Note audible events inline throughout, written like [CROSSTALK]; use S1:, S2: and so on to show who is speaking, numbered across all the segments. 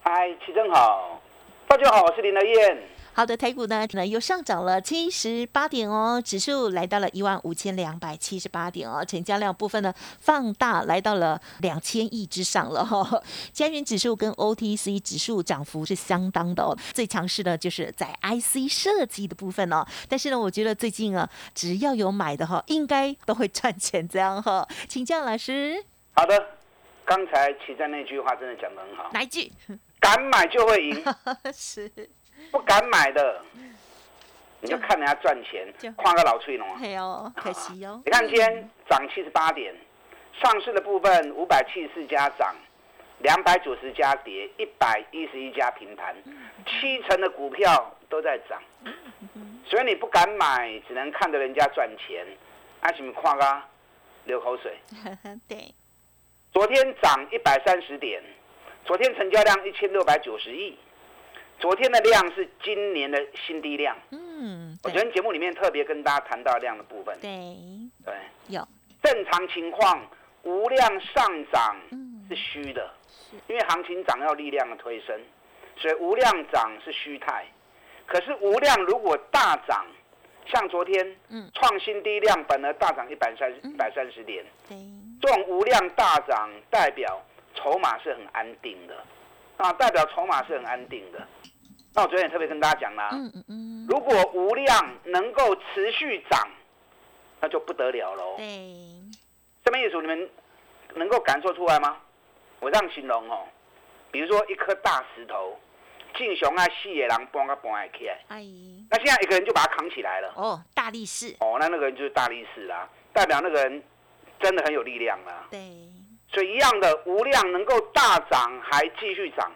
S1: 嗨，齐正好，大家好，我是林德燕。
S2: 好的，台股呢可能又上涨了七十八点哦，指数来到了一万五千两百七十八点哦，成交量部分呢放大来到了两千亿之上了哈。[LAUGHS] 加元指数跟 OTC 指数涨幅是相当的哦，最强势的就是在 IC 设计的部分哦。但是呢，我觉得最近啊，只要有买的哈，应该都会赚钱这样哈。请教老师。
S1: 好的，刚才齐正那句话真的讲得很好。
S2: 哪一句？
S1: 敢买就会赢。[LAUGHS]
S2: 是。
S1: 不敢买的，你就看人家赚钱，夸个老吹龙啊！
S2: 哎呦，可惜哦。[LAUGHS]
S1: 你看今天涨七十八点，上市的部分五百七十四家涨，两百九十家跌，一百一十一家平盘，七成的股票都在涨。所以你不敢买，只能看着人家赚钱，阿什么夸个流口水。[LAUGHS]
S2: 对。
S1: 昨天涨一百三十点，昨天成交量一千六百九十亿。昨天的量是今年的新低量。嗯，我昨天节目里面特别跟大家谈到量的部分。
S2: 对，
S1: 对，
S2: 有。
S1: 正常情况无量上涨是虚的，因为行情涨要力量的推升，所以无量涨是虚态。可是无量如果大涨，像昨天，嗯，创新低量，本来大涨一百三一百三十点，对，这种无量大涨代表筹码是很安定的，啊，代表筹码是很安定的。那我昨天也特别跟大家讲啦，嗯嗯嗯，如果无量能够持续涨，那就不得了喽。
S2: 对，
S1: 什么意思？你们能够感受出来吗？我这样形容哦，比如说一颗大石头，敬雄啊、四野狼搬啊搬起来，阿姨，那现在一个人就把它扛起来了。
S2: 哦，大力士。
S1: 哦，那那个人就是大力士啦，代表那个人真的很有力量啦。
S2: 对，
S1: 所以一样的，无量能够大涨还继续涨，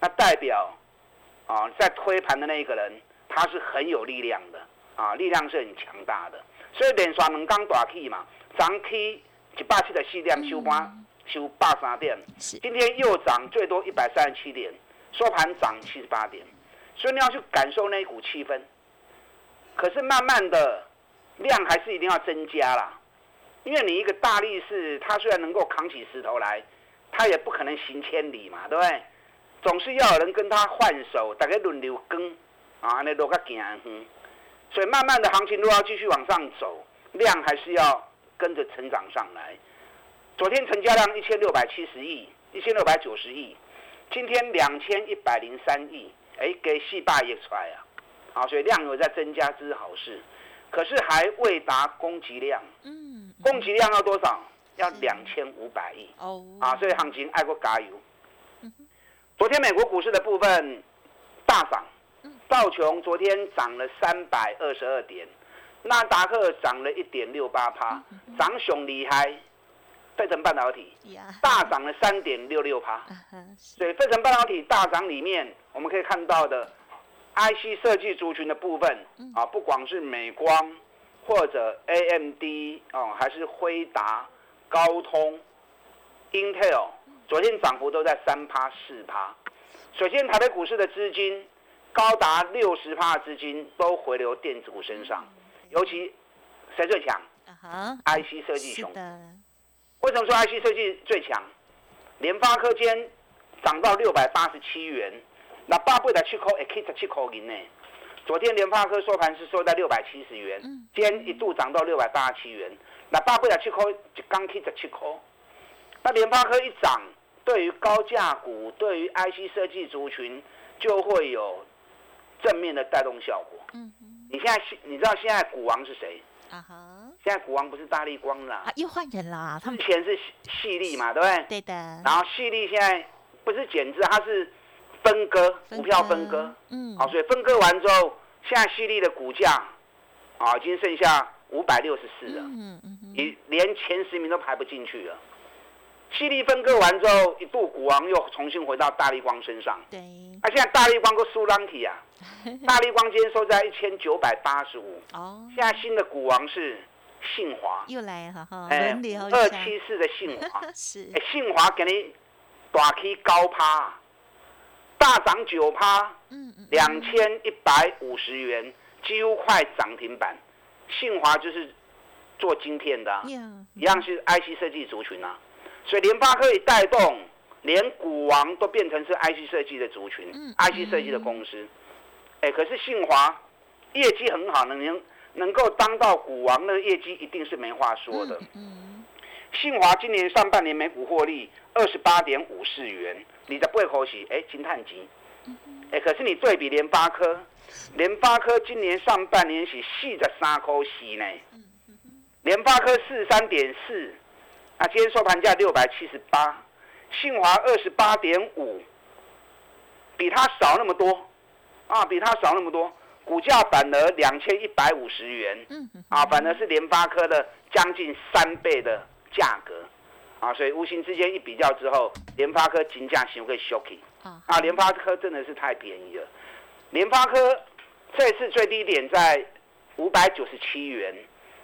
S1: 那代表。啊，在推盘的那一个人，他是很有力量的啊，力量是很强大的。所以连刷两刚大起嘛，涨起一百七十四点，收盘收八三点，今天又涨最多一百三十七点，收盘涨七十八点。所以你要去感受那一股气氛。可是慢慢的量还是一定要增加啦，因为你一个大力士，他虽然能够扛起石头来，他也不可能行千里嘛，对不对？总是要有人跟他换手，大家轮流跟，啊，那都较行远。所以慢慢的行情如果要继续往上走，量还是要跟着成长上来。昨天成交量一千六百七十亿，一千六百九十亿，今天两千一百零三亿，哎，给细霸也出来啊，啊，所以量有在增加，这是好事。可是还未达供给量，嗯，供给量要多少？要两千五百亿。哦，啊，所以行情爱国加油。昨天美国股市的部分大涨，道琼昨天涨了三百二十二点，纳达克涨了一点六八趴，涨熊厉害，费城半导体。大涨了三点六六趴，所以费城半导体大涨里面，我们可以看到的 IC 设计族群的部分啊，不光是美光或者 AMD 哦，还是辉达、高通、Intel。昨天涨幅都在三趴四趴，首先台北股市的资金高达六十趴的资金都回流电子股身上，尤其谁最强？IC 设计熊。为什么说 IC 设计最强？联发科间涨到六百八十七元，那八倍的七块，也可以七块银呢。昨天联发科收盘是收在六百七十元，今天一度涨到六百八十七元，那八倍的七块就刚起十七块。那联发科一涨，对于高价股，对于 IC 设计族群，就会有正面的带动效果。嗯你现在你知道现在股王是谁？啊哈，现在股王不是大力光啦，
S2: 又换人啦。
S1: 之前是细力嘛，对不对？
S2: 对的。
S1: 然后细力现在不是减资，它是分割股票分割。嗯。好，所以分割完之后，现在细力的股价啊，已经剩下五百六十四了。嗯嗯。你连前十名都排不进去了。犀利分割完之后，一度股王又重新回到大力光身上。
S2: 对，
S1: 啊，现在大力光跟苏朗体啊，[LAUGHS] 大力光今天收在一千九百八十五。哦，现在新的股王是信华，
S2: 又来了哈，
S1: 二七四的信华 [LAUGHS] 是，哎，信华给你大 K 高趴，大涨九趴，嗯嗯，两千一百五十元，几乎快涨停板。信华就是做晶片的，一样是 IC 设计族群啊。所以联发科以带动，连股王都变成是 IC 设计的族群，IC 设计的公司。哎，可是信华业绩很好，能能够当到股王，那业绩一定是没话说的。信华今年上半年每股获利二十八点五四元，你的背口是哎惊叹级。哎，可是你对比联发科，联发科今年上半年是四十三块四呢，联发科四十三点四。啊今天收盘价六百七十八，信华二十八点五，比它少那么多，啊，比它少那么多，股价反而两千一百五十元，嗯，啊，反而是联发科的将近三倍的价格，啊，所以无形之间一比较之后，联发科金价行会 shocking，啊，联发科真的是太便宜了，联发科这次最低点在五百九十七元。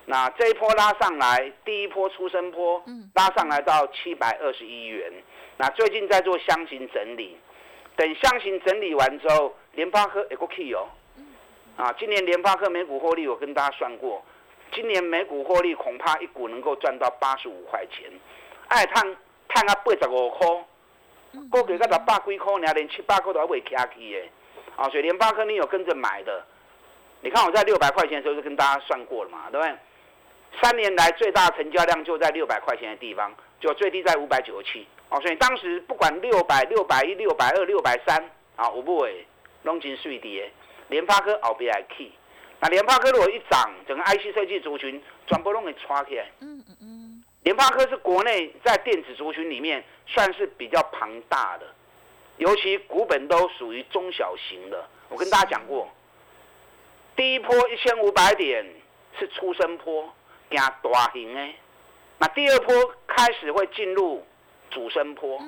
S1: 那这一波拉上来，第一波出生波，拉上来到七百二十一元。那最近在做箱型整理，等箱型整理完之后，联发科也 OK 哦。啊，今年联发科每股获利我跟大家算过，今年每股获利恐怕一股能够赚到八十五块钱。哎，探探啊八十五块，过给个十八几块，你连七八块都还未卡起的。啊，所以联发科你有跟着买的，你看我在六百块钱的时候就跟大家算过了嘛，对不对？三年来最大成交量就在六百块钱的地方，就最低在五百九十七哦，所以当时不管六百、六百一、六百二、六百三啊，五不为拢进水跌，联发科后边来起。那联发科如果一涨，整个 IC 设计族群全部都给刷起来。嗯嗯嗯。联发科是国内在电子族群里面算是比较庞大的，尤其股本都属于中小型的。我跟大家讲过，第一波一千五百点是出生坡。加大型的，那第二波开始会进入主升坡，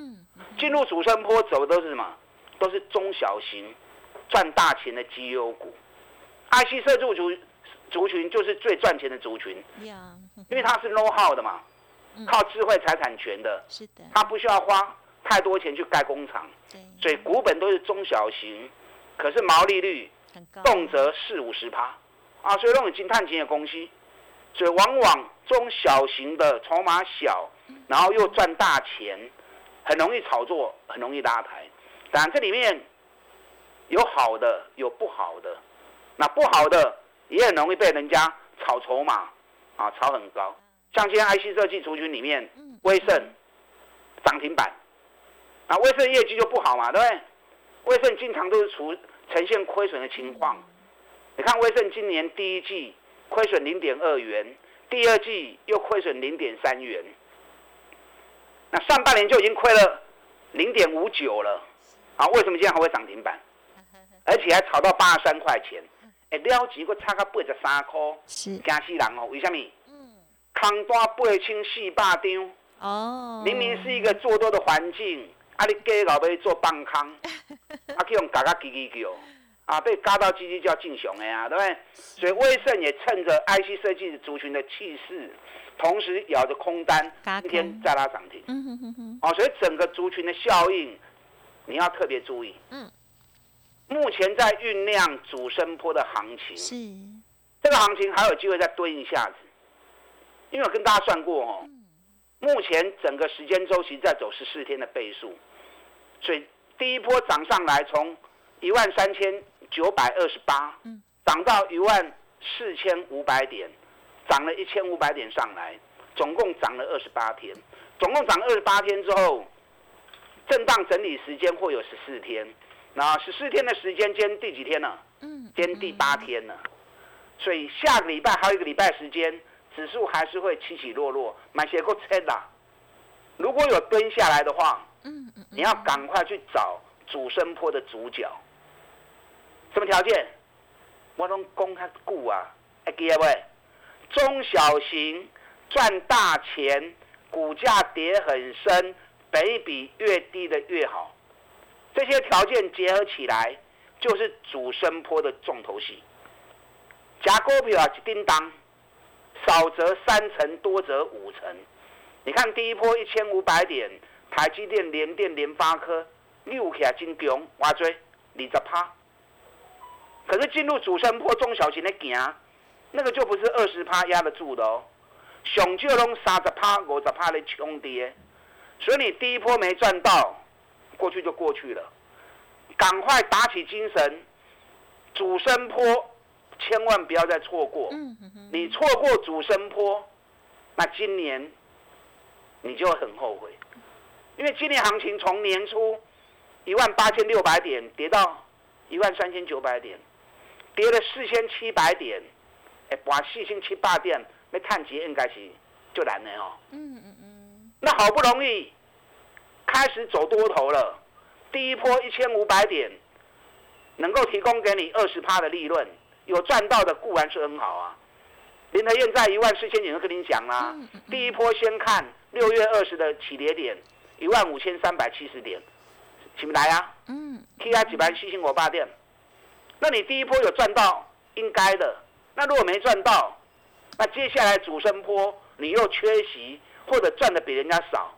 S1: 进入主升坡走的都是什么？都是中小型赚大钱的绩优股。IC 设计族族群就是最赚钱的族群，因为它是 know how 的嘛，靠智慧财产权的，是的，它不需要花太多钱去盖工厂，所以股本都是中小型，可是毛利率动辄四五十趴。啊，所以那种金碳金的公司。所以往往中小型的筹码小，然后又赚大钱，很容易炒作，很容易拉抬。当然这里面有好的，有不好的。那不好的也很容易被人家炒筹码，啊，炒很高。像今天 IC 设计族群里面，威盛涨停板，啊，威盛业绩就不好嘛，对不对？威盛经常都是出呈现亏损的情况。你看威盛今年第一季。亏损零点二元，第二季又亏损零点三元，那上半年就已经亏了零点五九了，啊，为什么今天还会涨停板？[LAUGHS] 而且还炒到八十三块钱，哎，了几个差到八十三箍，是惊死人哦！为什么？嗯，空单八千四百张，哦，明明是一个做多的环境，啊，你假老要做放空，啊，去用嘎嘎叽叽叫。啊，被嘎到鸡鸡叫进雄的啊，对不对？所以威盛也趁着 IC 设计族群的气势，同时咬着空单，今天再拉涨停。嗯哼哼哼。哦，所以整个族群的效应，你要特别注意。嗯。目前在酝酿主升坡的行情。是。这个行情还有机会再蹲一下子，因为我跟大家算过哦，目前整个时间周期在走十四天的倍数，所以第一波涨上来从一万三千。九百二十八，涨到一万四千五百点，涨了一千五百点上来，总共涨了二十八天，总共涨二十八天之后，震荡整理时间会有十四天，那十四天的时间，今天第几天呢？嗯，今天第八天了，所以下个礼拜还有一个礼拜时间，指数还是会起起落落，买些够撑的。如果有蹲下来的话，嗯嗯，你要赶快去找主升坡的主角。什么条件？我拢公开股啊，还记得未？中小型赚大钱，股价跌很深，北比越低的越好。这些条件结合起来，就是主升坡的重头戏。假股票啊，一叮当，少则三成，多则五成。你看第一波一千五百点，台积电、联电、联发科，六起来真强，哇追二十趴。可是进入主升坡中小型的行，那个就不是二十趴压得住的哦。熊就拢三十趴、五十趴的冲跌，所以你第一波没赚到，过去就过去了。赶快打起精神，主升坡千万不要再错过。你错过主升坡，那今年你就很后悔，因为今年行情从年初一万八千六百点跌到一万三千九百点，跌了四千七百点，哎，把四千七八点。那看起应该是就难了哦。嗯嗯嗯。那好不容易开始走多头了，第一波一千五百点能够提供给你二十趴的利润，有赚到的固然是很好啊。林德燕在一万四千点就跟你讲啦，第一波先看六月二十的起跌点一万五千三百七十点，起不来啊？嗯。K 他几百七千五八点，那你第一波有赚到应该的，那如果没赚到？那接下来主升坡，你又缺席或者赚的比人家少，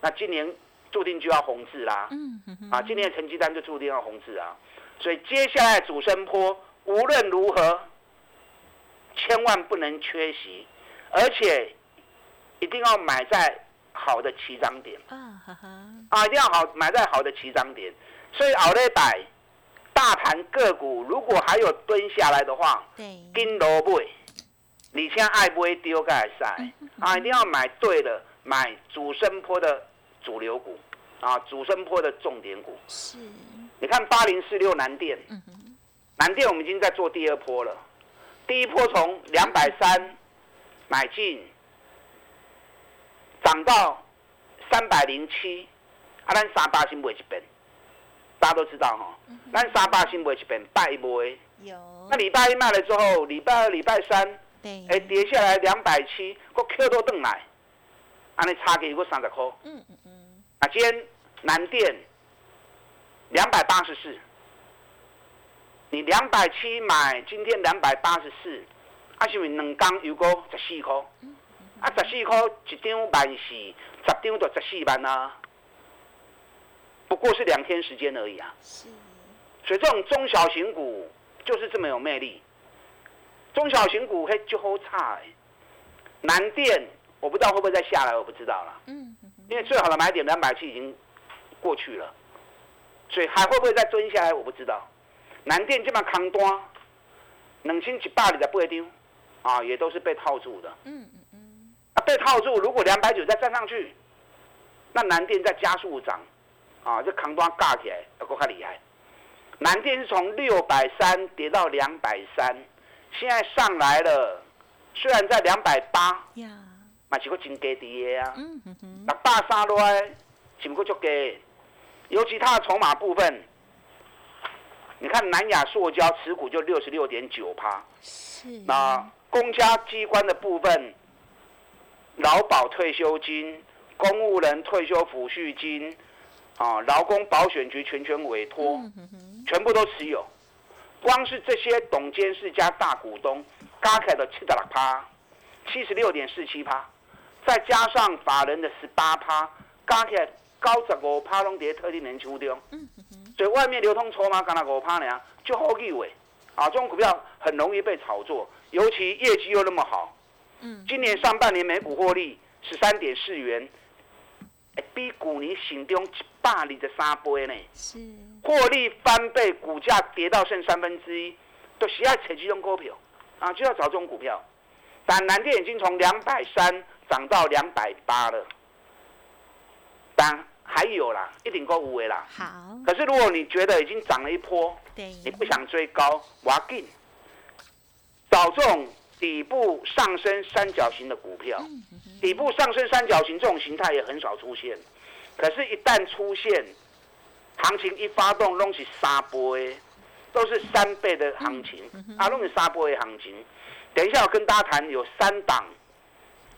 S1: 那今年注定就要红字啦。嗯啊，今年的成绩单就注定要红字啊。所以接下来主升坡无论如何，千万不能缺席，而且一定要买在好的起涨点。啊啊，一定要好买在好的起涨点。所以熬了百大盘个股，如果还有蹲下来的话，对，跟萝卜。你现在爱不会丢盖赛啊？[LAUGHS] 一定要买对了，买主升坡的主流股啊，主升坡的重点股。是。你看八零四六南电，南电我们已经在做第二波了。第一波从两百三买进，涨到三百零七，啊，咱三八新买一遍，大家都知道哈。咱三八新买一遍，拜一有。那礼拜一卖了之后，礼拜二、礼拜三。哎，跌下来两百七，我 Q 都登来，安尼差给一个三十块。嗯嗯嗯。啊，今天南电两百八十四，你两百七买，今天两百八十四，啊，是不是两缸有个十四块？啊，十四块一张万四，十张就十四万啊。不过是两天时间而已啊。是。所以这种中小型股就是这么有魅力。中小型股嘿就好差哎，南电我不知道会不会再下来，我不知道了。嗯，因为最好的买点两百七已经过去了，所以还会不会再蹲下来，我不知道。南电这么扛单，两千一百里的不会丢，啊，也都是被套住的。嗯嗯嗯。啊，被套住，如果两百九再站上去，那南电再加速涨，啊，这扛单尬起来要够还厉害。南电是从六百三跌到两百三。现在上来了，虽然在两百八，嘛是个真低的啊。那大沙来，只不过就给，尤其它的筹码部分，你看南亚塑胶持股就六十六点九趴。是。那公家机关的部分，劳保退休金、公务人退休抚恤金，啊，劳工保险局全权委托，全部都持有。光是这些董监事加大股东加起来的七十六趴，七十六点四七趴，再加上法人的十八趴，加起来高十五趴拢跌特定人手中。所以外面流通筹码干那五趴呢，就好以为啊，这种股票很容易被炒作，尤其业绩又那么好。嗯，今年上半年每股获利十三点四元。比去年心中一百二十三倍呢，是获利翻倍，股价跌到剩三分之一，都喜爱炒这种股票啊，就要找这种股票。但南电已经从两百三涨到两百八了，但还有啦，一定够五位啦。好。可是如果你觉得已经涨了一波，你不想追高，我要进，找这种底部上升三角形的股票。底部上升三角形这种形态也很少出现，可是，一旦出现，行情一发动，拢是三倍，都是三倍的行情，啊，拢是三波的行情。等一下，我跟大家谈有三档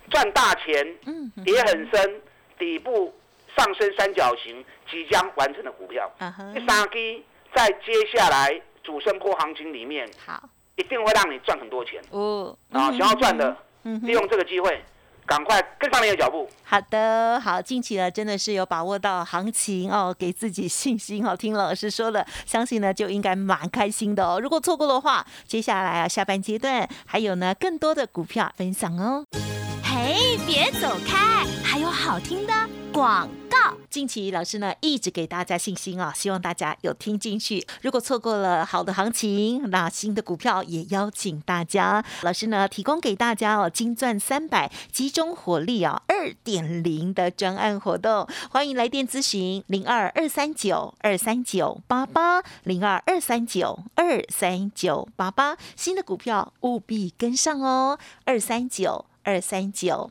S1: 赚大钱，嗯，跌很深，底部上升三角形即将完成的股票，第三基在接下来主升波行情里面，
S2: 好，
S1: 一定会让你赚很多钱哦。啊，想要赚的，利用这个机会。赶快跟上你的脚步。
S2: 好的，好，近期呢真的是有把握到行情哦，给自己信心哦。听老师说了，相信呢就应该蛮开心的哦。如果错过的话，接下来啊下半阶段还有呢更多的股票分享哦。别走开，还有好听的广告。近期老师呢一直给大家信心啊，希望大家有听进去。如果错过了好的行情，那新的股票也邀请大家。老师呢提供给大家哦，金钻三百集中火力啊二点零的专案活动，欢迎来电咨询零二二三九二三九八八零二二三九二三九八八。新的股票务必跟上哦，二三九二三九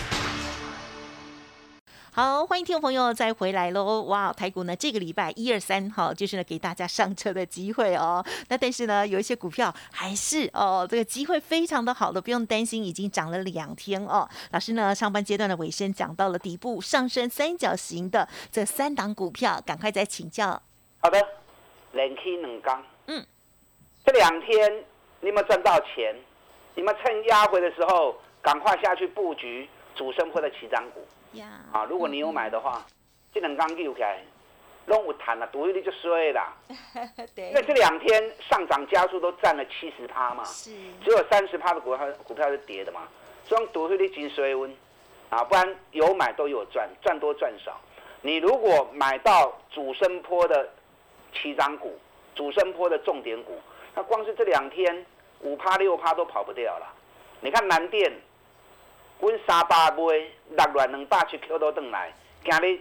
S2: 好，欢迎听众朋友再回来喽！哇，台股呢这个礼拜一二三哈，就是呢给大家上车的机会哦。那但是呢，有一些股票还是哦，这个机会非常的好的，不用担心，已经涨了两天哦。老师呢上半阶段的尾声讲到了底部上升三角形的这三档股票，赶快再请教。
S1: 好的，连 K 冷刚，嗯，这两天你有没有赚到钱？你们趁压回的时候，赶快下去布局主升或的起涨股。啊，如果你有买的话，这两刚起来，拢有谈了，赌一你就衰啦。[LAUGHS] 因为这两天上涨加速都占了七十趴嘛，只有三十趴的股票股票是跌的嘛，所以赌一你真衰温啊，不然有买都有赚，赚多赚少。你如果买到主升坡的七张股，主升坡的重点股，那光是这两天五趴六趴都跑不掉了。你看南电。阮三百买，六月两百七扣到转来，今日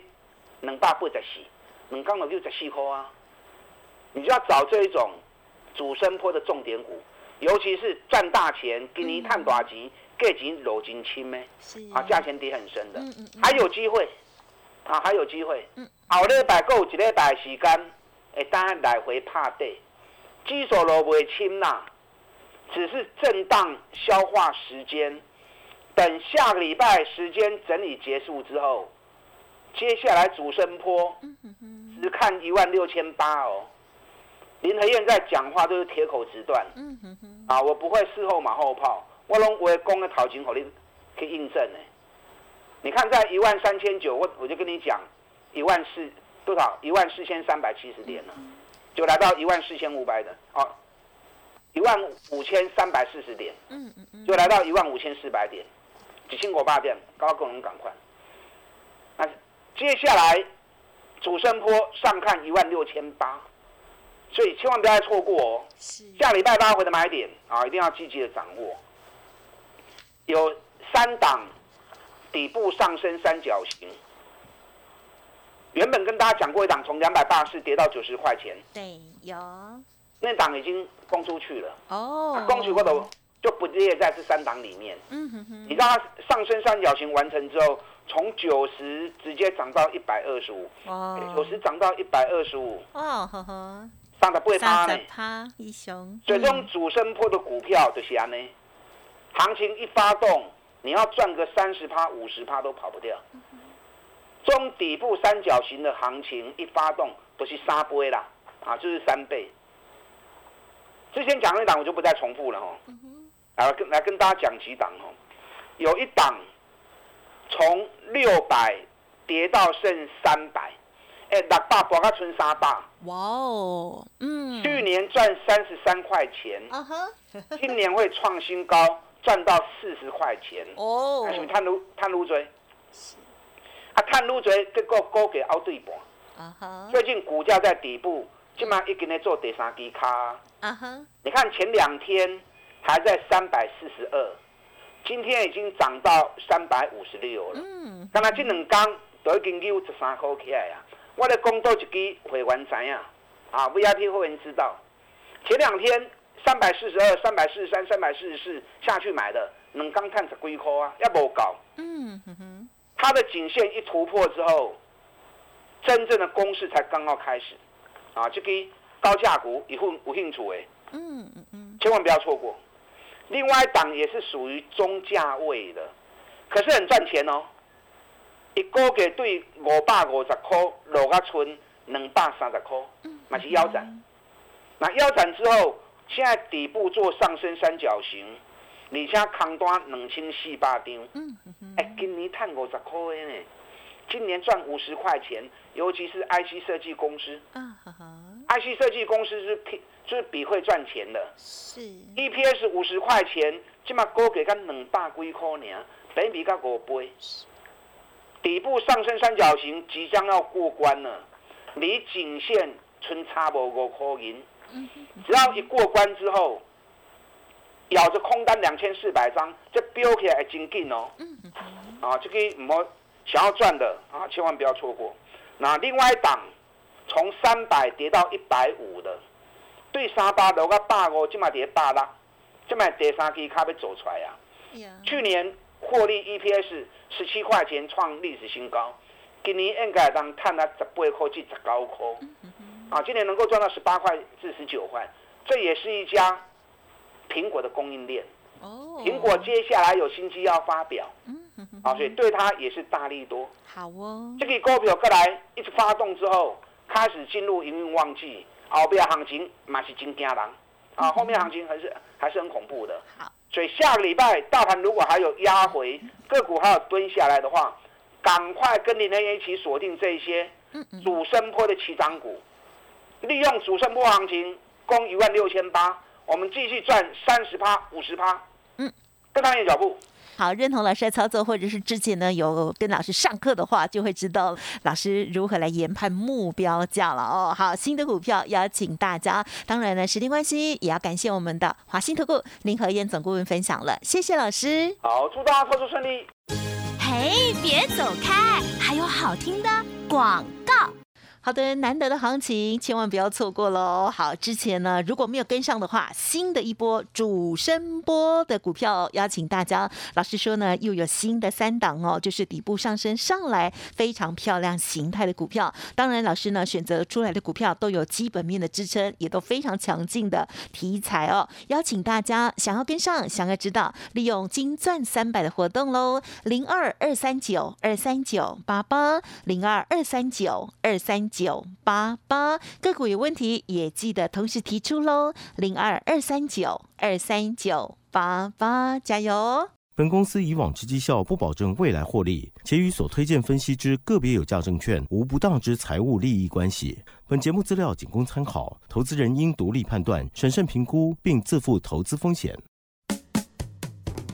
S1: 两百八十四，两港就六十四块啊！你就要找这一种主升坡的重点股，尤其是赚大钱、给你探大钱、价钱落真轻的，啊，价钱跌很深的，还有机会啊，还有机会。后礼拜够一礼拜时间，会当来回拍底，基数落袂轻啦，只是震荡消化时间。等下个礼拜时间整理结束之后，接下来主升坡，只看一万六千八哦。林和燕在讲话都是铁口直断，啊，我不会事后马后炮，我拢会讲的头前给你去印证呢。你看在一万三千九，我我就跟你讲一万四多少？一万四千三百七十点了，就来到一万四千五百的哦，一万五千三百四十点，就来到一万五千四百点。几千股八点，高高能赶快。那接下来主升坡上看一万六千八，所以千万不要错过哦。下礼拜八回的买点啊，一定要积极的掌握。有三档底部上升三角形，原本跟大家讲过一档，从两百八十跌到九十块钱。
S2: 对，有。
S1: 那档已经攻出去了。哦。攻出过头。就不列在这三档里面。嗯哼哼，你知道它上升三角形完成之后，从九十直接涨到一百二十五。哦。九十涨到一百二十五。哦呵呵。上的不会趴呢。
S2: 趴一雄。
S1: 所以这种主升坡的股票就是安呢，行情一发动，你要赚个三十趴、五十趴都跑不掉。中底部三角形的行情一发动，都是三倍啦，啊，就是三倍。之前讲那档我就不再重复了哦。来跟来跟大家讲几档哦，有一档从六百跌到剩三百，哎，六百博到存三百。
S2: 哇哦，嗯，
S1: 去年赚三十三块钱，
S2: 啊哈，
S1: 今年会创新高，赚到四十块钱。
S2: 哦
S1: 啊，是不是探路探路追？啊，探路追结果高给凹对半。
S2: 啊哈，
S1: 最近股价在底部，今嘛已经在做第三支卡。
S2: 啊哈，
S1: 你看前两天还在三百四十二，今天已经涨到三百五十六了。
S2: 嗯，
S1: 刚才这两天都已经有十三块起来啊！我咧讲多一支会员知影啊，VIP 会员知道，前两天三百四十二、三百四十三、三百四十四下去买的，两天探十几块啊，也无够。
S2: 嗯哼哼，
S1: 它的颈线一突破之后，真正的攻势才刚刚开始啊！这个高价股以后有兴趣的，
S2: 嗯嗯嗯，
S1: 千万不要错过。另外一档也是属于中价位的，可是很赚钱哦。一个月对五百五十块落啊剩两百三十块，嘛是腰斩。那腰斩之后，现在底部做上升三角形，而且空单两千四百张。哎，今年赚五十块呢，今年赚五十块钱，尤其是 IC 设计公司，IC 设计公司是比就是比会赚钱的
S2: 是
S1: ，，EPS 五十块钱，起码高给咱两百几块尔，比比甲五倍。底部上升三角形即将要过关了，离颈线存差无五块银，只要一过关之后，咬着空单两千四百张，这飙起来会真紧哦。啊，这个唔好想要赚的啊，千万不要错过。那另外一档从三百跌到一百五的，对三百落到百五，即嘛跌百六，即嘛第三期卡要走出来啊。
S2: 呀，
S1: 去年获利 EPS 十七块钱创历史新高，今年应该当探到十八块至十九块，啊，今年能够赚到十八块至十九块，这也是一家苹果的供应链。
S2: 哦，
S1: 苹果接下来有新机要发表，啊，所以对它也是大力多。
S2: 好哦，
S1: 这个股票过来一直发动之后，开始进入营运旺季，后边行情嘛是真惊人啊，后面行情还是还是很恐怖的。
S2: 好，
S1: 所以下个礼拜大盘如果还有压回，个股还有蹲下来的话，赶快跟林人一起锁定这些主升坡的起涨股，利用主升坡行情攻一万六千八，我们继续赚三十趴、五十趴。
S2: 嗯，
S1: 跟上你的脚步。
S2: 好，认同老师的操作，或者是之前呢有跟老师上课的话，就会知道老师如何来研判目标价了哦。好，新的股票邀请大家，当然呢时间关系，也要感谢我们的华信投顾林和燕总顾问分享了，谢谢老师。
S1: 好，祝大家操作顺利。
S3: 嘿，别走开，还有好听的广告。
S2: 好的，难得的行情，千万不要错过喽！好，之前呢如果没有跟上的话，新的一波主升波的股票，邀请大家。老师说呢，又有新的三档哦，就是底部上升上来非常漂亮形态的股票。当然，老师呢选择出来的股票都有基本面的支撑，也都非常强劲的题材哦。邀请大家想要跟上，想要知道，利用金钻三百的活动喽，零二二三九二三九八八零二二三九二三九八八，个股有问题也记得同时提出喽，零二二三九二三九八八，加油！
S4: 本公司以往之绩效不保证未来获利，且与所推荐分析之个别有价证券无不当之财务利益关系。本节目资料仅供参考，投资人应独立判断、审慎评估，并自负投资风险。